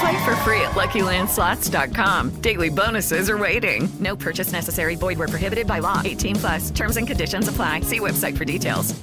Play for free at LuckyLandSlots.com. Daily bonuses are waiting. No purchase necessary. Void where prohibited by law. 18 plus. Terms and conditions apply. See website for details.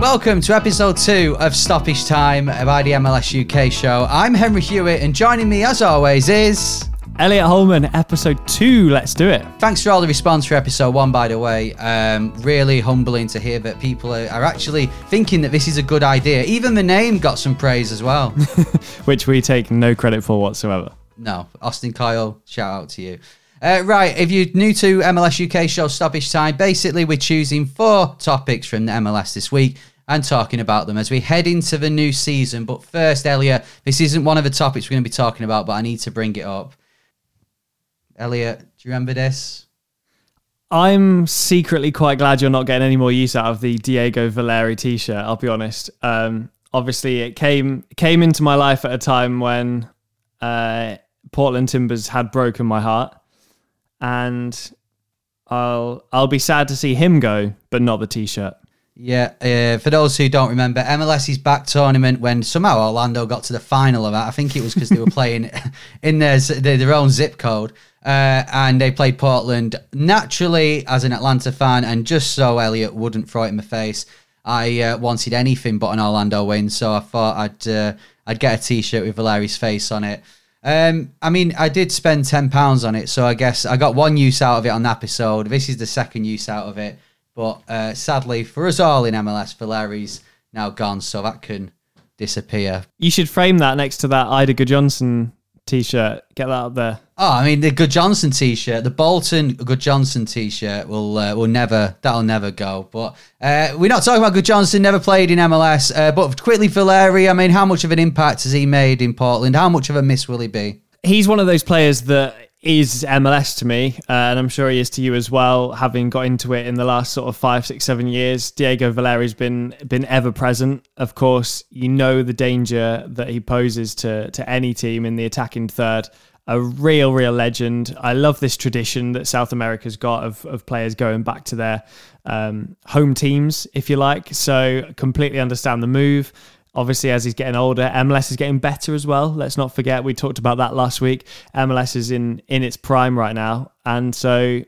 Welcome to episode two of Stoppage Time by the MLS UK show. I'm Henry Hewitt, and joining me, as always, is. Elliot Holman, episode two. Let's do it. Thanks for all the response for episode one, by the way. Um, really humbling to hear that people are, are actually thinking that this is a good idea. Even the name got some praise as well. Which we take no credit for whatsoever. no, Austin Kyle, shout out to you. Uh, right, if you're new to MLS UK show Stoppage Time, basically we're choosing four topics from the MLS this week and talking about them as we head into the new season. But first, Elliot, this isn't one of the topics we're going to be talking about, but I need to bring it up. Elliot, do you remember this? I'm secretly quite glad you're not getting any more use out of the Diego Valeri t-shirt. I'll be honest. Um, obviously, it came came into my life at a time when uh, Portland Timbers had broken my heart, and I'll I'll be sad to see him go, but not the t-shirt. Yeah, uh, for those who don't remember, MLS's back tournament when somehow Orlando got to the final of that. I think it was because they were playing in their, their own zip code. Uh, and they played Portland. Naturally, as an Atlanta fan, and just so Elliot wouldn't throw it in my face, I uh, wanted anything but an Orlando win. So I thought I'd uh, I'd get a T-shirt with Valeri's face on it. Um, I mean, I did spend ten pounds on it, so I guess I got one use out of it on the episode. This is the second use out of it, but uh, sadly for us all in MLS, Valeri's now gone, so that can disappear. You should frame that next to that Eidur Gudjohnsen t-shirt. Get that up there. Oh, I mean the Gudjohnsen T-shirt, the Bolton Gudjohnsen T-shirt will uh, will never that'll never go. But uh, we're not talking about Gudjohnsen. Never played in MLS. Uh, but quickly, Valeri. I mean, how much of an impact has he made in Portland? How much of a miss will he be? He's one of those players that is MLS to me, uh, and I'm sure he is to you as well. Having got into it in the last sort of five, six, seven years, Diego Valeri's been been ever present. Of course, you know the danger that he poses to to any team in the attacking third. A real, real legend. I love this tradition that South America's got of of players going back to their um, home teams, if you like. So completely understand the move. Obviously, as he's getting older, MLS is getting better as well. Let's not forget we talked about that last week. MLS is in in its prime right now, and so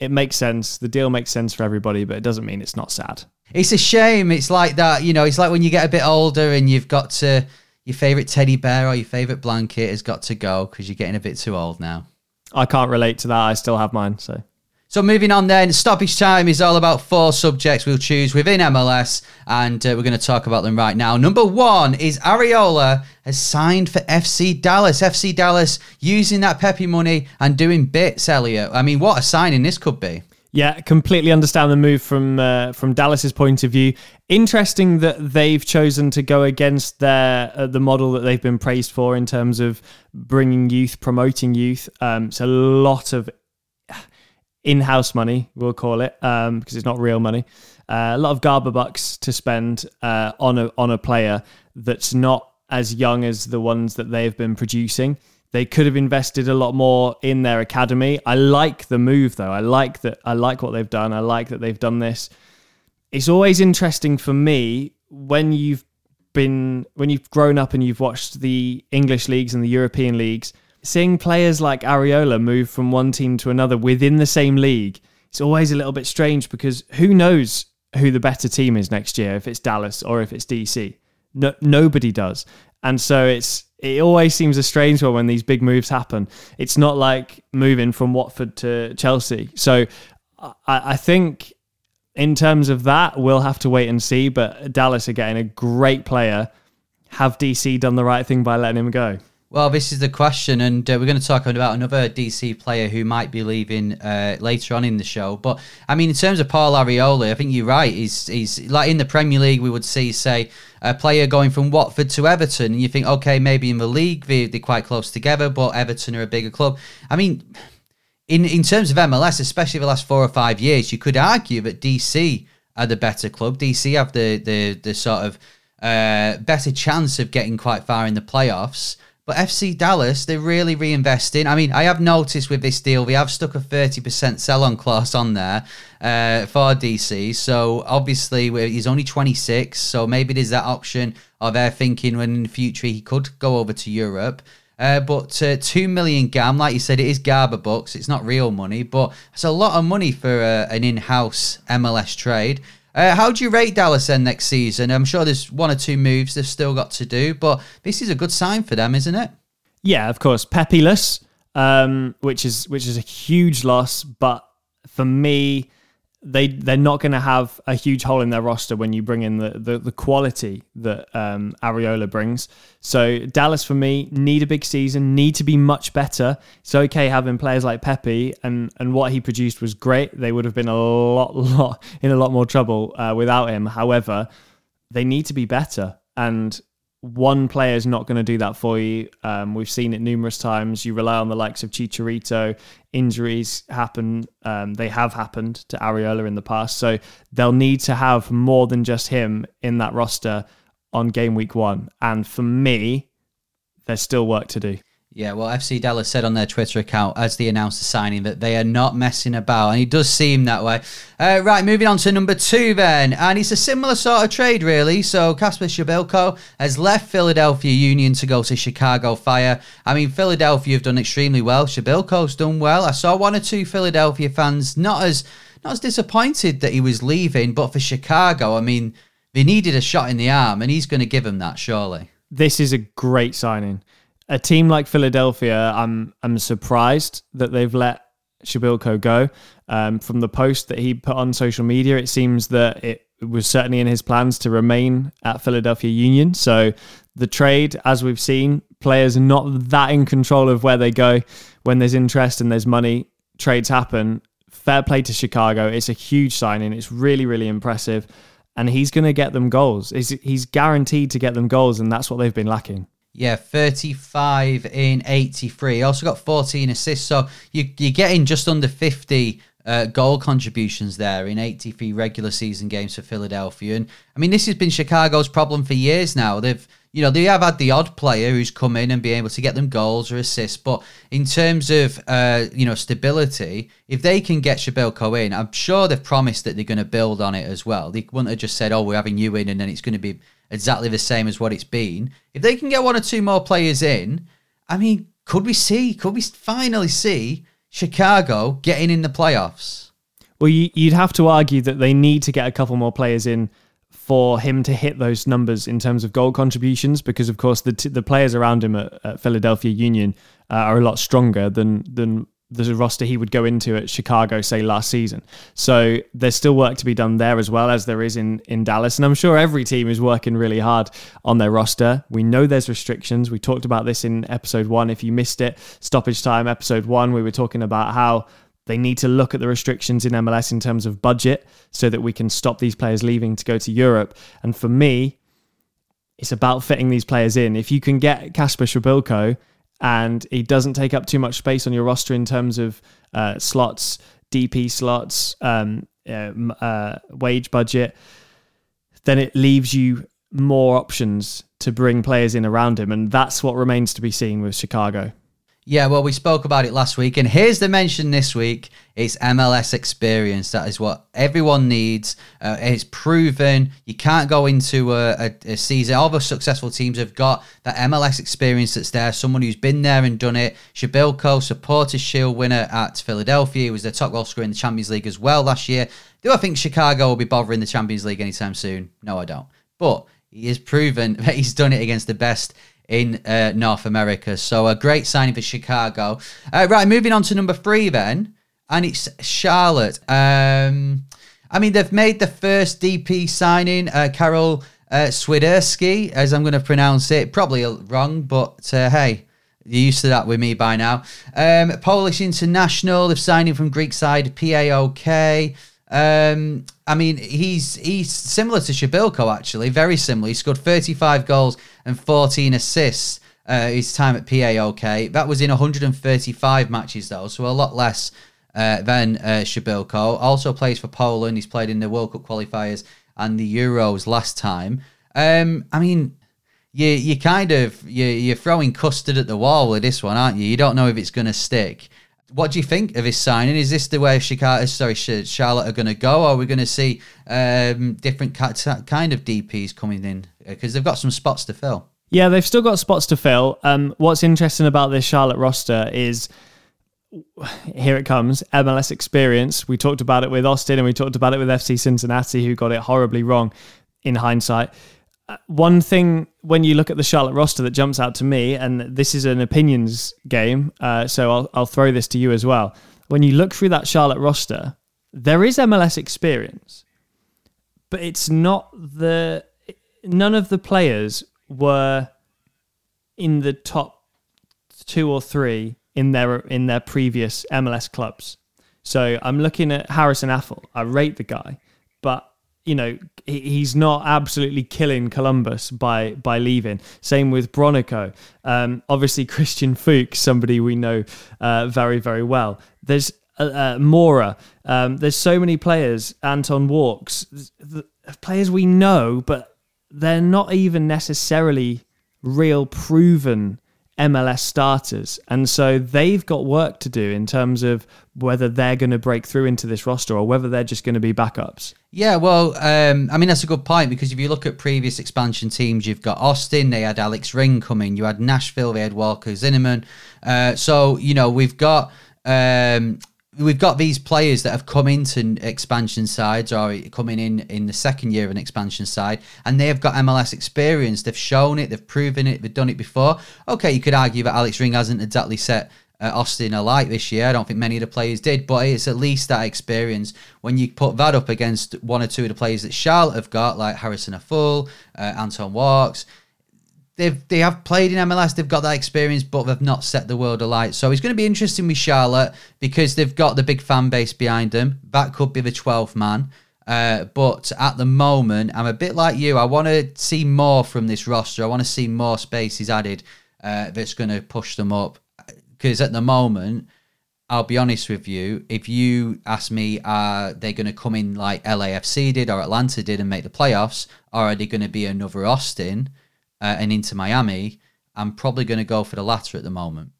it makes sense. The deal makes sense for everybody, but it doesn't mean it's not sad. It's a shame. It's like that, you know. It's like when you get a bit older and you've got to your favorite teddy bear or your favorite blanket has got to go because you're getting a bit too old now. I can't relate to that. I still have mine, so. So moving on then, stoppage time is all about four subjects we'll choose within MLS, and uh, we're going to talk about them right now. Number one is Arriola has signed for FC Dallas. FC Dallas using that Pepi money and doing bits, Elliot. I mean, what a signing this could be. Yeah, completely understand the move from uh, from Dallas's point of view. Interesting that they've chosen to go against their uh, the model that they've been praised for in terms of bringing youth, promoting youth. Um, it's a lot of in-house money, we'll call it, um, because it's not real money. Uh, a lot of Garber bucks to spend uh, on a on a player that's not as young as the ones that they've been producing. They could have invested a lot more in their academy. I like the move though. I like that. I like what they've done. I like that they've done this. It's always interesting for me when you've been when you've grown up and you've watched the English leagues and the European leagues, seeing players like Arriola move from one team to another within the same league. It's always a little bit strange because who knows who the better team is next year if it's Dallas or if it's DC. No, nobody does. And so it's it always seems a strange one when these big moves happen. It's not like moving from Watford to Chelsea. So I, I think in terms of that, we'll have to wait and see. But Dallas are getting a great player. Have DC done the right thing by letting him go? Well, this is the question, and uh, we're going to talk about another DC player who might be leaving uh, later on in the show. But I mean, in terms of Paul Arriola, I think you're right. He's he's like in the Premier League, we would see say a player going from Watford to Everton, and you think, okay, maybe in the league they, they're quite close together, but Everton are a bigger club. I mean, in in terms of MLS, especially the last four or five years, you could argue that DC are the better club. DC have the the the sort of uh, better chance of getting quite far in the playoffs. But FC Dallas, they're really reinvesting. I mean, I have noticed with this deal, they have stuck a 30% sell on clause on there uh, for DC. So obviously, he's only 26. So maybe there's that option of their thinking when in the future he could go over to Europe. Uh, but uh, 2 million GAM, like you said, it is Garber bucks. It's not real money, but it's a lot of money for uh, an in house MLS trade. Uh, how do you rate Dallas then next season? I'm sure there's one or two moves they've still got to do, but this is a good sign for them, isn't it? Yeah, of course. Pepiless, um, which is which is a huge loss, but for me, they they're not going to have a huge hole in their roster when you bring in the the, the quality that um, Arriola brings. So Dallas for me need a big season, need to be much better. It's okay having players like Pepi and and what he produced was great. They would have been a lot lot in a lot more trouble uh, without him. However, they need to be better and one player is not going to do that for you. Um, we've seen it numerous times. You rely on the likes of Chicharito. Injuries happen. Um, they have happened to Arriola in the past. So they'll need to have more than just him in that roster on game week one. And for me, there's still work to do. Yeah, well, FC Dallas said on their Twitter account as they announced the signing that they are not messing about, and it does seem that way. Uh, right, moving on to number two then, and it's a similar sort of trade, really. So Kacper Przybyłko has left Philadelphia Union to go to Chicago Fire. I mean, Philadelphia have done extremely well. Przybyłko's done well. I saw one or two Philadelphia fans not as not as disappointed that he was leaving, but for Chicago, I mean, they needed a shot in the arm, and he's going to give them that, surely. This is a great signing a team like Philadelphia, I'm I'm surprised that they've let Przybyłko go. Um, from the post that he put on social media, it seems that it was certainly in his plans to remain at Philadelphia Union. So the trade, as we've seen, players are not that in control of where they go. When there's interest and there's money, trades happen. Fair play to Chicago. It's a huge signing. It's really, really impressive. And he's going to get them goals. He's guaranteed to get them goals, and that's what they've been lacking. Yeah, 35 in 83. Also got 14 assists. So you, you're getting just under 50 uh, goal contributions there in 83 regular season games for Philadelphia. And I mean, this has been Chicago's problem for years now. They've, you know, they have had the odd player who's come in and be able to get them goals or assists. But in terms of, uh, you know, stability, if they can get Przybyłko in, I'm sure they've promised that they're going to build on it as well. They wouldn't have just said, oh, we're having you in and then it's going to be exactly the same as what it's been. If they can get one or two more players in, I mean, could we see? Could we finally see Chicago getting in the playoffs? Well, you'd have to argue that they need to get a couple more players in for him to hit those numbers in terms of goal contributions, because of course the t- the players around him at, at Philadelphia Union uh, are a lot stronger than than the roster he would go into at Chicago, say last season. So there's still work to be done there as well as there is in in Dallas, and I'm sure every team is working really hard on their roster. We know there's restrictions. We talked about this in episode one. If you missed it, stoppage time episode one, we were talking about how they need to look at the restrictions in MLS in terms of budget so that we can stop these players leaving to go to Europe. And for me, it's about fitting these players in. If you can get Kacper Przybyłko and he doesn't take up too much space on your roster in terms of uh, slots, DP slots, um, uh, uh, wage budget, then it leaves you more options to bring players in around him, and that's what remains to be seen with Chicago. Yeah, well, we spoke about it last week, and here's the mention this week. It's MLS experience. That is what everyone needs. Uh, it's proven. You can't go into a, a, a, season. All the successful teams have got that MLS experience that's there. Someone who's been there and done it. Przybylko, Supporters Shield winner at Philadelphia. He was the top goal scorer in the Champions League as well last year. Do I think Chicago will be bothering the Champions League anytime soon? No, I don't. But he has proven that he's done it against the best in uh, North America. So a great signing for Chicago. Uh, right, moving on to number three then, and it's Charlotte. Um, I mean, they've made the first DP signing, uh, Karol uh, Swiderski, as I'm going to pronounce it. Probably wrong, but uh, hey, you're used to that with me by now. Um, Polish international, they've signed him from Greek side, PAOK. Um, I mean, he's he's similar to Przybylko actually, very similar. He scored 35 goals and 14 assists uh, his time at PAOK. That was in 135 matches though, so a lot less uh, than uh, Przybylko. Also plays for Poland. He's played in the World Cup qualifiers and the Euros last time. Um, I mean, you you kind of you you're throwing custard at the wall with this one, aren't you? You don't know if it's going to stick. What do you think of his signing? Is this the way Chicago, sorry, Charlotte are going to go? Or are we going to see um, different kind of DPs coming in? Because they've got some spots to fill. Yeah, they've still got spots to fill. Um, what's interesting about this Charlotte roster is here it comes MLS experience. We talked about it with Austin and we talked about it with FC Cincinnati, who got it horribly wrong in hindsight one thing when you look at the Charlotte roster that jumps out to me, and this is an opinions game, uh, so I'll, I'll throw this to you as well. When you look through that Charlotte roster, there is MLS experience, but it's not the. None of the players were in the top two or three in their in their previous MLS clubs. So I'm looking at Harrison Afful. I rate the guy, but you know he's not absolutely killing Columbus by by leaving. Same with Bronico. Um, obviously, Christian Fuchs, somebody we know uh, very very well. There's uh, uh, Mora. Um, there's so many players. Anton Walkes, players we know, but they're not even necessarily real proven MLS starters. And so they've got work to do in terms of whether they're going to break through into this roster or whether they're just going to be backups. Yeah, well, um, I mean, that's a good point because if you look at previous expansion teams, you've got Austin, they had Alex Ring coming, you had Nashville, they had Walker Zimmerman. Uh, so, you know, we've got. Um, we've got these players that have come into expansion sides or coming in in the second year of an expansion side and they have got MLS experience. They've shown it, they've proven it, they've done it before. Okay, you could argue that Alex Ring hasn't exactly set uh, Austin alight this year. I don't think many of the players did, but it's at least that experience. When you put that up against one or two of the players that Charlotte have got, like Harrison Afful, uh, Anton Walkes, they've they have played in MLS, they've got that experience, but they've not set the world alight. So it's going to be interesting with Charlotte because they've got the big fan base behind them. That could be the 12th man. Uh, but at the moment, I'm a bit like you. I want to see more from this roster. I want to see more spaces added uh, that's going to push them up. Because at the moment, I'll be honest with you. If you ask me, are they going to come in like LAFC did or Atlanta did and make the playoffs, or are they going to be another Austin? Uh, and Inter Miami, I'm probably going to go for the latter at the moment.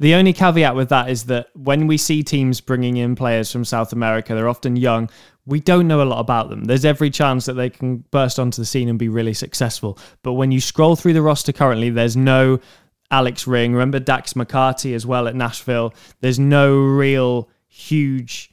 The only caveat with that is that when we see teams bringing in players from South America, they're often young. We don't know a lot about them. There's every chance that they can burst onto the scene and be really successful. But when you scroll through the roster currently, there's no Alex Ring. Remember Dax McCarty as well at Nashville. There's no real huge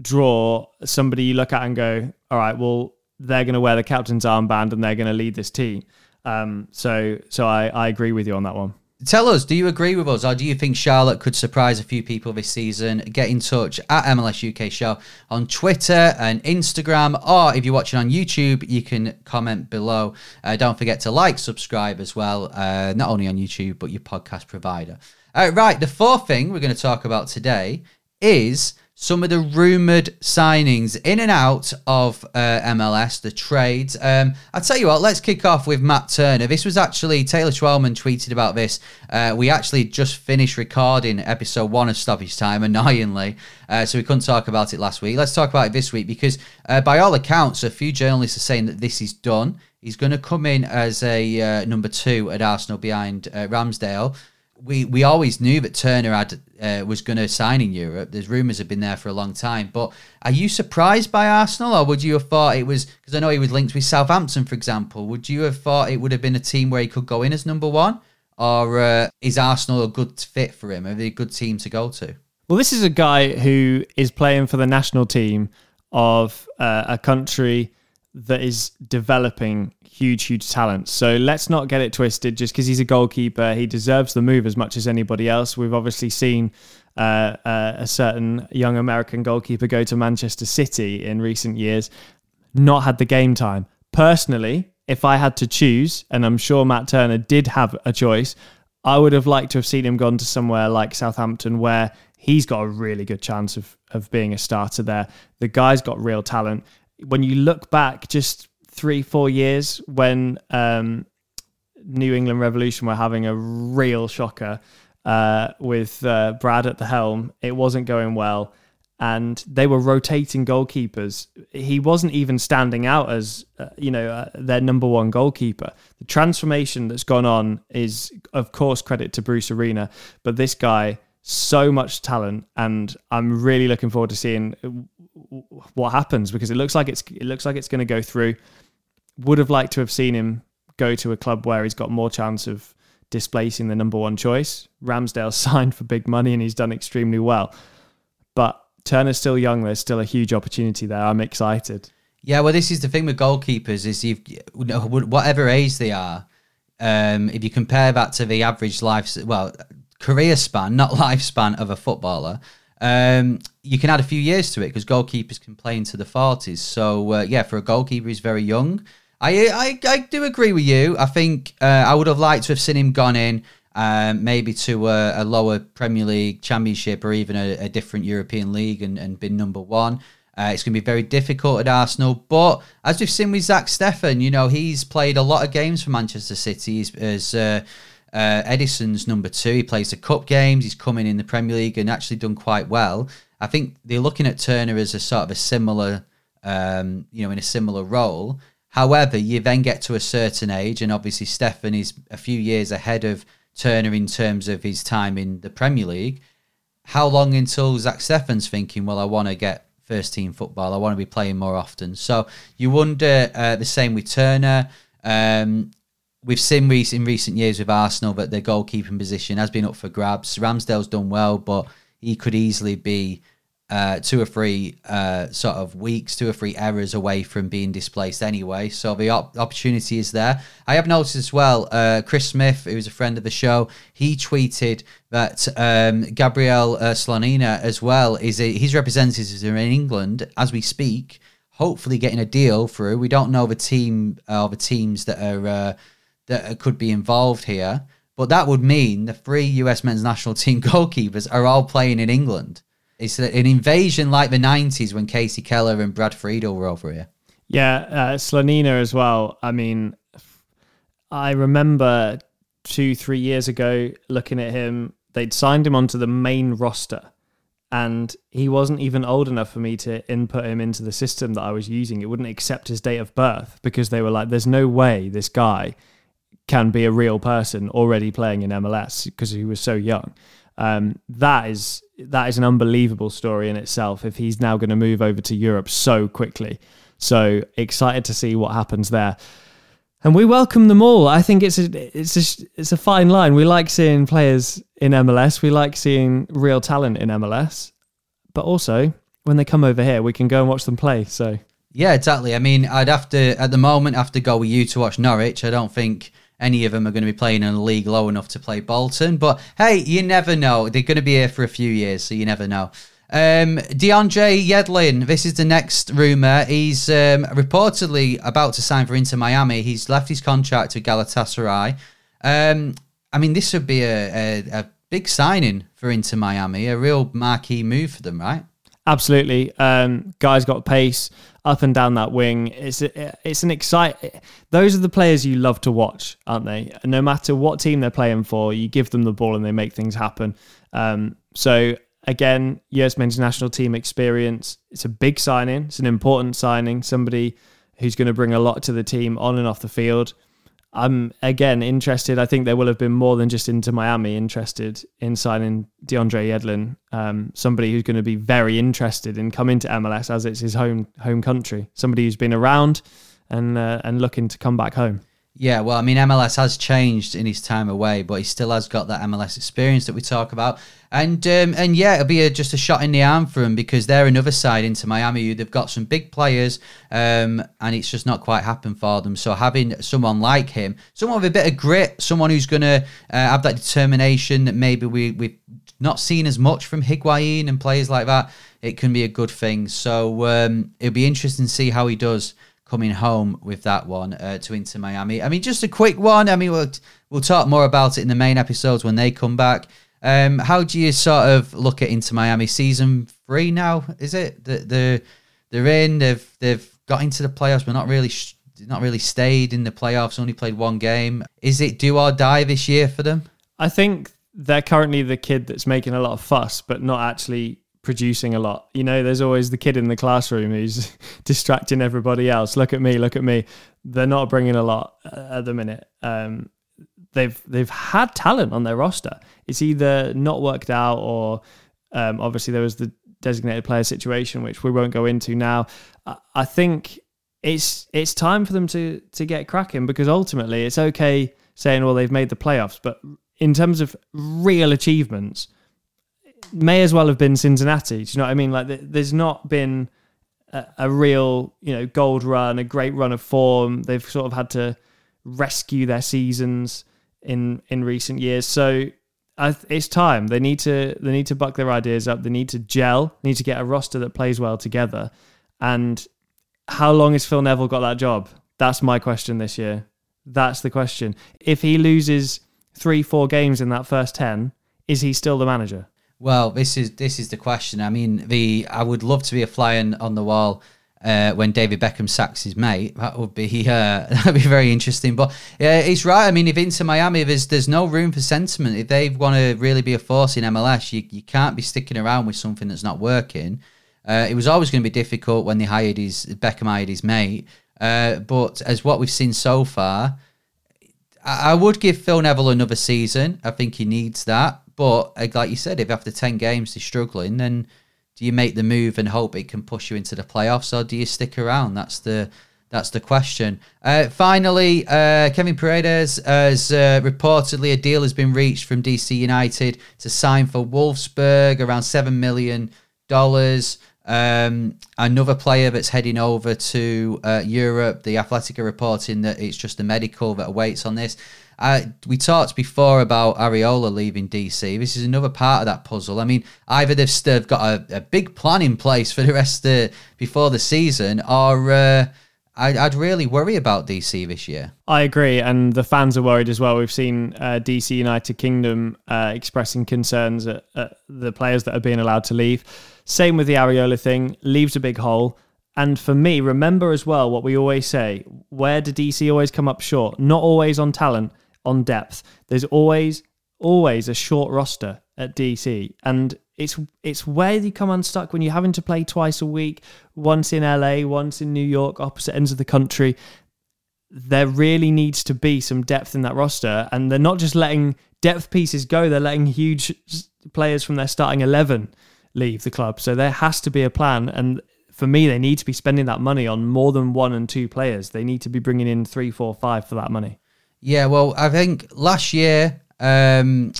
draw. Somebody you look at and go, all right, well, they're going to wear the captain's armband and they're going to lead this team. Um, so so I, I agree with you on that one. Tell us, do you agree with us, or do you think Charlotte could surprise a few people this season? Get in touch at MLS UK Show on Twitter and Instagram, or if you're watching on YouTube, you can comment below. Uh, don't forget to like, subscribe as well, uh, not only on YouTube, but your podcast provider. Uh, right, the fourth thing we're going to talk about today is some of the rumored signings in and out of uh, MLS, the trades. Um, I'll tell you what, let's kick off with Matt Turner. This was actually, Taylor Twellman tweeted about this. Uh, we actually just finished recording episode one of Stoppage Time, annoyingly, uh, so we couldn't talk about it last week. Let's talk about it this week because, uh, by all accounts, a few journalists are saying that this is done. He's going to come in as a uh, number two at Arsenal behind uh, Ramsdale. We we always knew that Turner had uh, was going to sign in Europe. There's rumours have been there for a long time. But are you surprised by Arsenal, or would you have thought it was because I know he was linked with Southampton, for example? Would you have thought it would have been a team where he could go in as number one, or uh, is Arsenal a good fit for him? Are they a good team to go to? Well, this is a guy who is playing for the national team of uh, a country that is developing huge, huge talent. So let's not get it twisted. Just because he's a goalkeeper, he deserves the move as much as anybody else. We've obviously seen uh, uh, a certain young American goalkeeper go to Manchester City in recent years, not had the game time. Personally, if I had to choose, and I'm sure Matt Turner did have a choice, I would have liked to have seen him gone to somewhere like Southampton where he's got a really good chance of, of being a starter there. The guy's got real talent when you look back just three, four years when um, New England Revolution were having a real shocker uh, with uh, Brad at the helm, it wasn't going well. And they were rotating goalkeepers. He wasn't even standing out as, uh, you know, uh, their number one goalkeeper. The transformation that's gone on is, of course, credit to Bruce Arena. But this guy, so much talent, and I'm really looking forward to seeing what happens because it looks like it's it looks like it's going to go through. Would have liked to have seen him go to a club where he's got more chance of displacing the number one choice. Ramsdale signed for big money and he's done extremely well. But Turner's still young. There's still a huge opportunity there. I'm excited. Yeah, well, this is the thing with goalkeepers is you've whatever age they are. Um, if you compare that to the average life, well, career span, not lifespan of a footballer, um, you can add a few years to it because goalkeepers can play into the 40s. So, uh, yeah, for a goalkeeper, he's very young. I, I, I do agree with you. I think uh, I would have liked to have seen him gone in um, maybe to a, a, lower Premier League championship or even a, a different European league and, and been number one. Uh, it's going to be very difficult at Arsenal. But as we've seen with Zack Steffen, you know, he's played a lot of games for Manchester City as uh, uh, Ederson's number two. He plays the cup games. He's coming in the Premier League and actually done quite well. I think they're looking at Turner as a sort of a similar, um, you know, in a similar role. However, you then get to a certain age, and obviously Steffen is a few years ahead of Turner in terms of his time in the Premier League. How long until Zack Steffen's thinking, well, I want to get first team football. I want to be playing more often. So you wonder uh, the same with Turner. Um, we've seen in recent years with Arsenal that their goalkeeping position has been up for grabs. Ramsdale's done well, but he could easily be uh, two or three uh, sort of weeks, two or three errors away from being displaced anyway. So the op- opportunity is there. I have noticed as well, uh, Chris Smith, who's a friend of the show, he tweeted that um, Gabriel uh, Slonina as well is a, his representatives are in England as we speak. Hopefully, getting a deal through. We don't know the team uh, or the teams that are uh, that could be involved here. But that would mean the three US men's national team goalkeepers are all playing in England. It's an invasion like the 90s when Kasey Keller and Brad Friedel were over here. Yeah, uh, Slonina as well. I mean, I remember two, three years ago looking at him. They'd signed him onto the main roster, and he wasn't even old enough for me to input him into the system that I was using. It wouldn't accept his date of birth because they were like, there's no way this guy can be a real person already playing in MLS because he was so young. Um, that is that is an unbelievable story in itself. If he's now going to move over to Europe so quickly, so excited to see what happens there. And we welcome them all. I think it's a it's a it's a fine line. We like seeing players in MLS. We like seeing real talent in MLS, but also when they come over here, we can go and watch them play. So yeah, exactly. I mean, I'd have to at the moment have to go with you to watch Norwich. I don't think any of them are going to be playing in a league low enough to play Bolton. But hey, you never know. They're going to be here for a few years, so you never know. Um, DeAndre Yedlin, this is the next rumor. He's um, reportedly about to sign for Inter Miami. He's left his contract to Galatasaray. Um, I mean, this would be a, a, a big signing for Inter Miami, a real marquee move for them, right? Absolutely. Um, guy's got pace up and down that wing. It's it's an excite. Those are the players you love to watch, aren't they? No matter what team they're playing for, you give them the ball and they make things happen. Um, so again, US men's national team experience. It's a big signing. It's an important signing. Somebody who's going to bring a lot to the team on and off the field. I'm again interested. I think there will have been more than just Inter Miami interested in signing DeAndre Yedlin, um, somebody who's going to be very interested in coming to MLS as it's his home home country. Somebody who's been around and uh, and looking to come back home. Yeah, well, I mean, MLS has changed in his time away, but he still has got that MLS experience that we talk about. And um, and yeah, it'll be a, just a shot in the arm for him because they're another side Inter Miami. They've got some big players, um, and it's just not quite happened for them. So having someone like him, someone with a bit of grit, someone who's going to uh, have that determination that maybe we we've not seen as much from Higuain and players like that, it can be a good thing. So um, it'll be interesting to see how he does coming home with that one uh, to Inter Miami. I mean, just a quick one. I mean, we'll we'll talk more about it in the main episodes when they come back. Um, how do you sort of look at Inter Miami season three now? Is it the the they're in? They've they've got into the playoffs, but not really not really stayed in the playoffs. Only played one game. Is it do or die this year for them? I think they're currently the kid that's making a lot of fuss, but not actually producing a lot. You know, there's always the kid in the classroom who's distracting everybody else. Look at me, look at me. They're not bringing a lot uh, at the minute. Um, they've they've had talent on their roster. It's either not worked out or um, obviously there was the designated player situation, which we won't go into now. I, I think it's it's time for them to to get cracking because ultimately it's okay saying well they've made the playoffs, but in terms of real achievements, may as well have been Cincinnati. Do you know what I mean? Like there's not been a, a real you know gold run, a great run of form. They've sort of had to rescue their seasons in in recent years. So it's time. They need to they need to buck their ideas up. They need to gel. Need to get a roster that plays well together. And how long has Phil Neville got that job? That's my question this year. That's the question. If he loses three, four games in that first ten, is he still the manager? Well, this is this is the question. I mean, the I would love to be a fly on, on the wall uh, when David Beckham sacks his mate. That would be uh, that'd be very interesting. But yeah, he's right. I mean, if Inter Miami, there's there's no room for sentiment. If they want to really be a force in MLS, you, you can't be sticking around with something that's not working. Uh, it was always going to be difficult when they hired his Beckham hired his mate. Uh, but as what we've seen so far, I, I would give Phil Neville another season. I think he needs that. But like you said, if after ten games they're struggling, then do you make the move and hope it can push you into the playoffs, or do you stick around? That's the that's the question. Uh, finally, uh, Kevin Paredes has uh, reportedly a deal has been reached from DC United to sign for Wolfsburg around seven million dollars. Um, another player that's heading over to uh, Europe. The Athletic are reporting that it's just the medical that awaits on this. Uh, we talked before about Arriola leaving DC. This is another part of that puzzle. I mean, either they've, they've got a, a big plan in place for the rest of before the season, or uh, I'd, I'd, really worry about DC this year. I agree, and the fans are worried as well. We've seen uh, DC United Kingdom uh, expressing concerns at, at the players that are being allowed to leave. Same with the Arriola thing, leaves a big hole. And for me, remember as well what we always say where do DC always come up short? Not always on talent, on depth. There's always always a short roster at DC, and it's it's where you come unstuck when you're having to play twice a week, once in LA, once in New York, opposite ends of the country. There really needs to be some depth in that roster, and they're not just letting depth pieces go; they're letting huge players from their starting eleven leave the club. So there has to be a plan, and for me, they need to be spending that money on more than one and two players. They need to be bringing in three, four, five for that money. Yeah, well, I think last year um,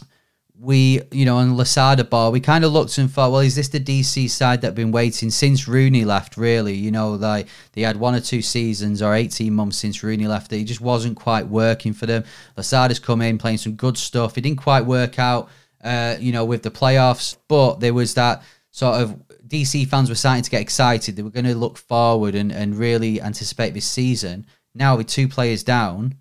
we, you know, on Losada bar, we kind of looked and thought, well, is this the DC side that have been waiting since Rooney left? Really, you know, like they had one or two seasons or eighteen months since Rooney left. It just wasn't quite working for them. Losada's come in playing some good stuff. It didn't quite work out, uh, you know, with the playoffs, but there was that sort of DC fans were starting to get excited. They were going to look forward and, and really anticipate this season. Now with two players down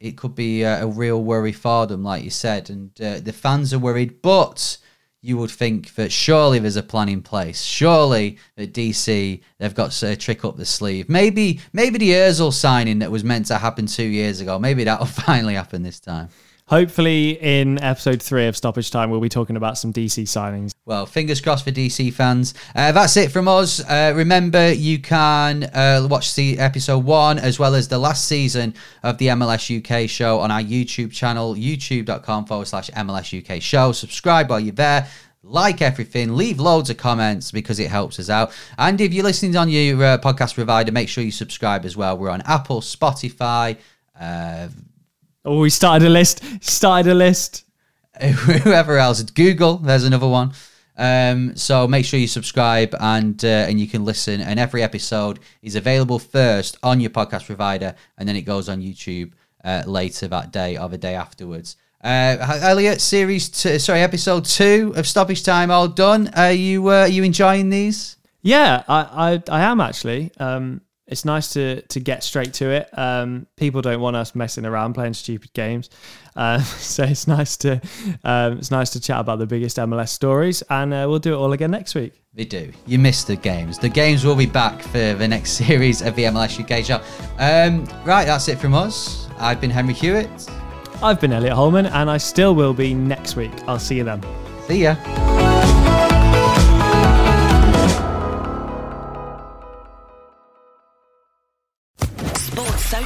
it could be a, a real worry for them, like you said. And uh, the fans are worried, but you would think that surely there's a plan in place. Surely at DC they've got a trick up the sleeve. Maybe maybe the Özil signing that was meant to happen two years ago. Maybe that'll finally happen this time. Hopefully in episode three of Stoppage Time, we'll be talking about some DC signings. Well, fingers crossed for DC fans. Uh, that's it from us. Uh, remember, you can uh, watch the episode one as well as the last season of the MLS UK show on our YouTube channel, youtube.com forward slash MLS UK show. Subscribe while you're there. Like everything, leave loads of comments because it helps us out. And if you're listening on your uh, podcast provider, make sure you subscribe as well. We're on Apple, Spotify, uh, Oh, we started a list. Started a list. whoever else. Google, there's another one. Um, so make sure you subscribe and uh, and you can listen. And every episode is available first on your podcast provider, and then it goes on YouTube uh, later that day or the day afterwards. Uh, Elliot, series two, sorry, episode two of Stoppage Time, all done. Are you uh, are you enjoying these? Yeah, I, I, I am actually. Um, it's nice to to get straight to it. Um, people don't want us messing around playing stupid games, uh, so it's nice to um, it's nice to chat about the biggest MLS stories, and uh, we'll do it all again next week. They do. You missed the games. The games will be back for the next series of the MLS UK show. Um, right, that's it from us. I've been Henry Hewitt. I've been Elliot Holman, and I still will be next week. I'll see you then. See ya.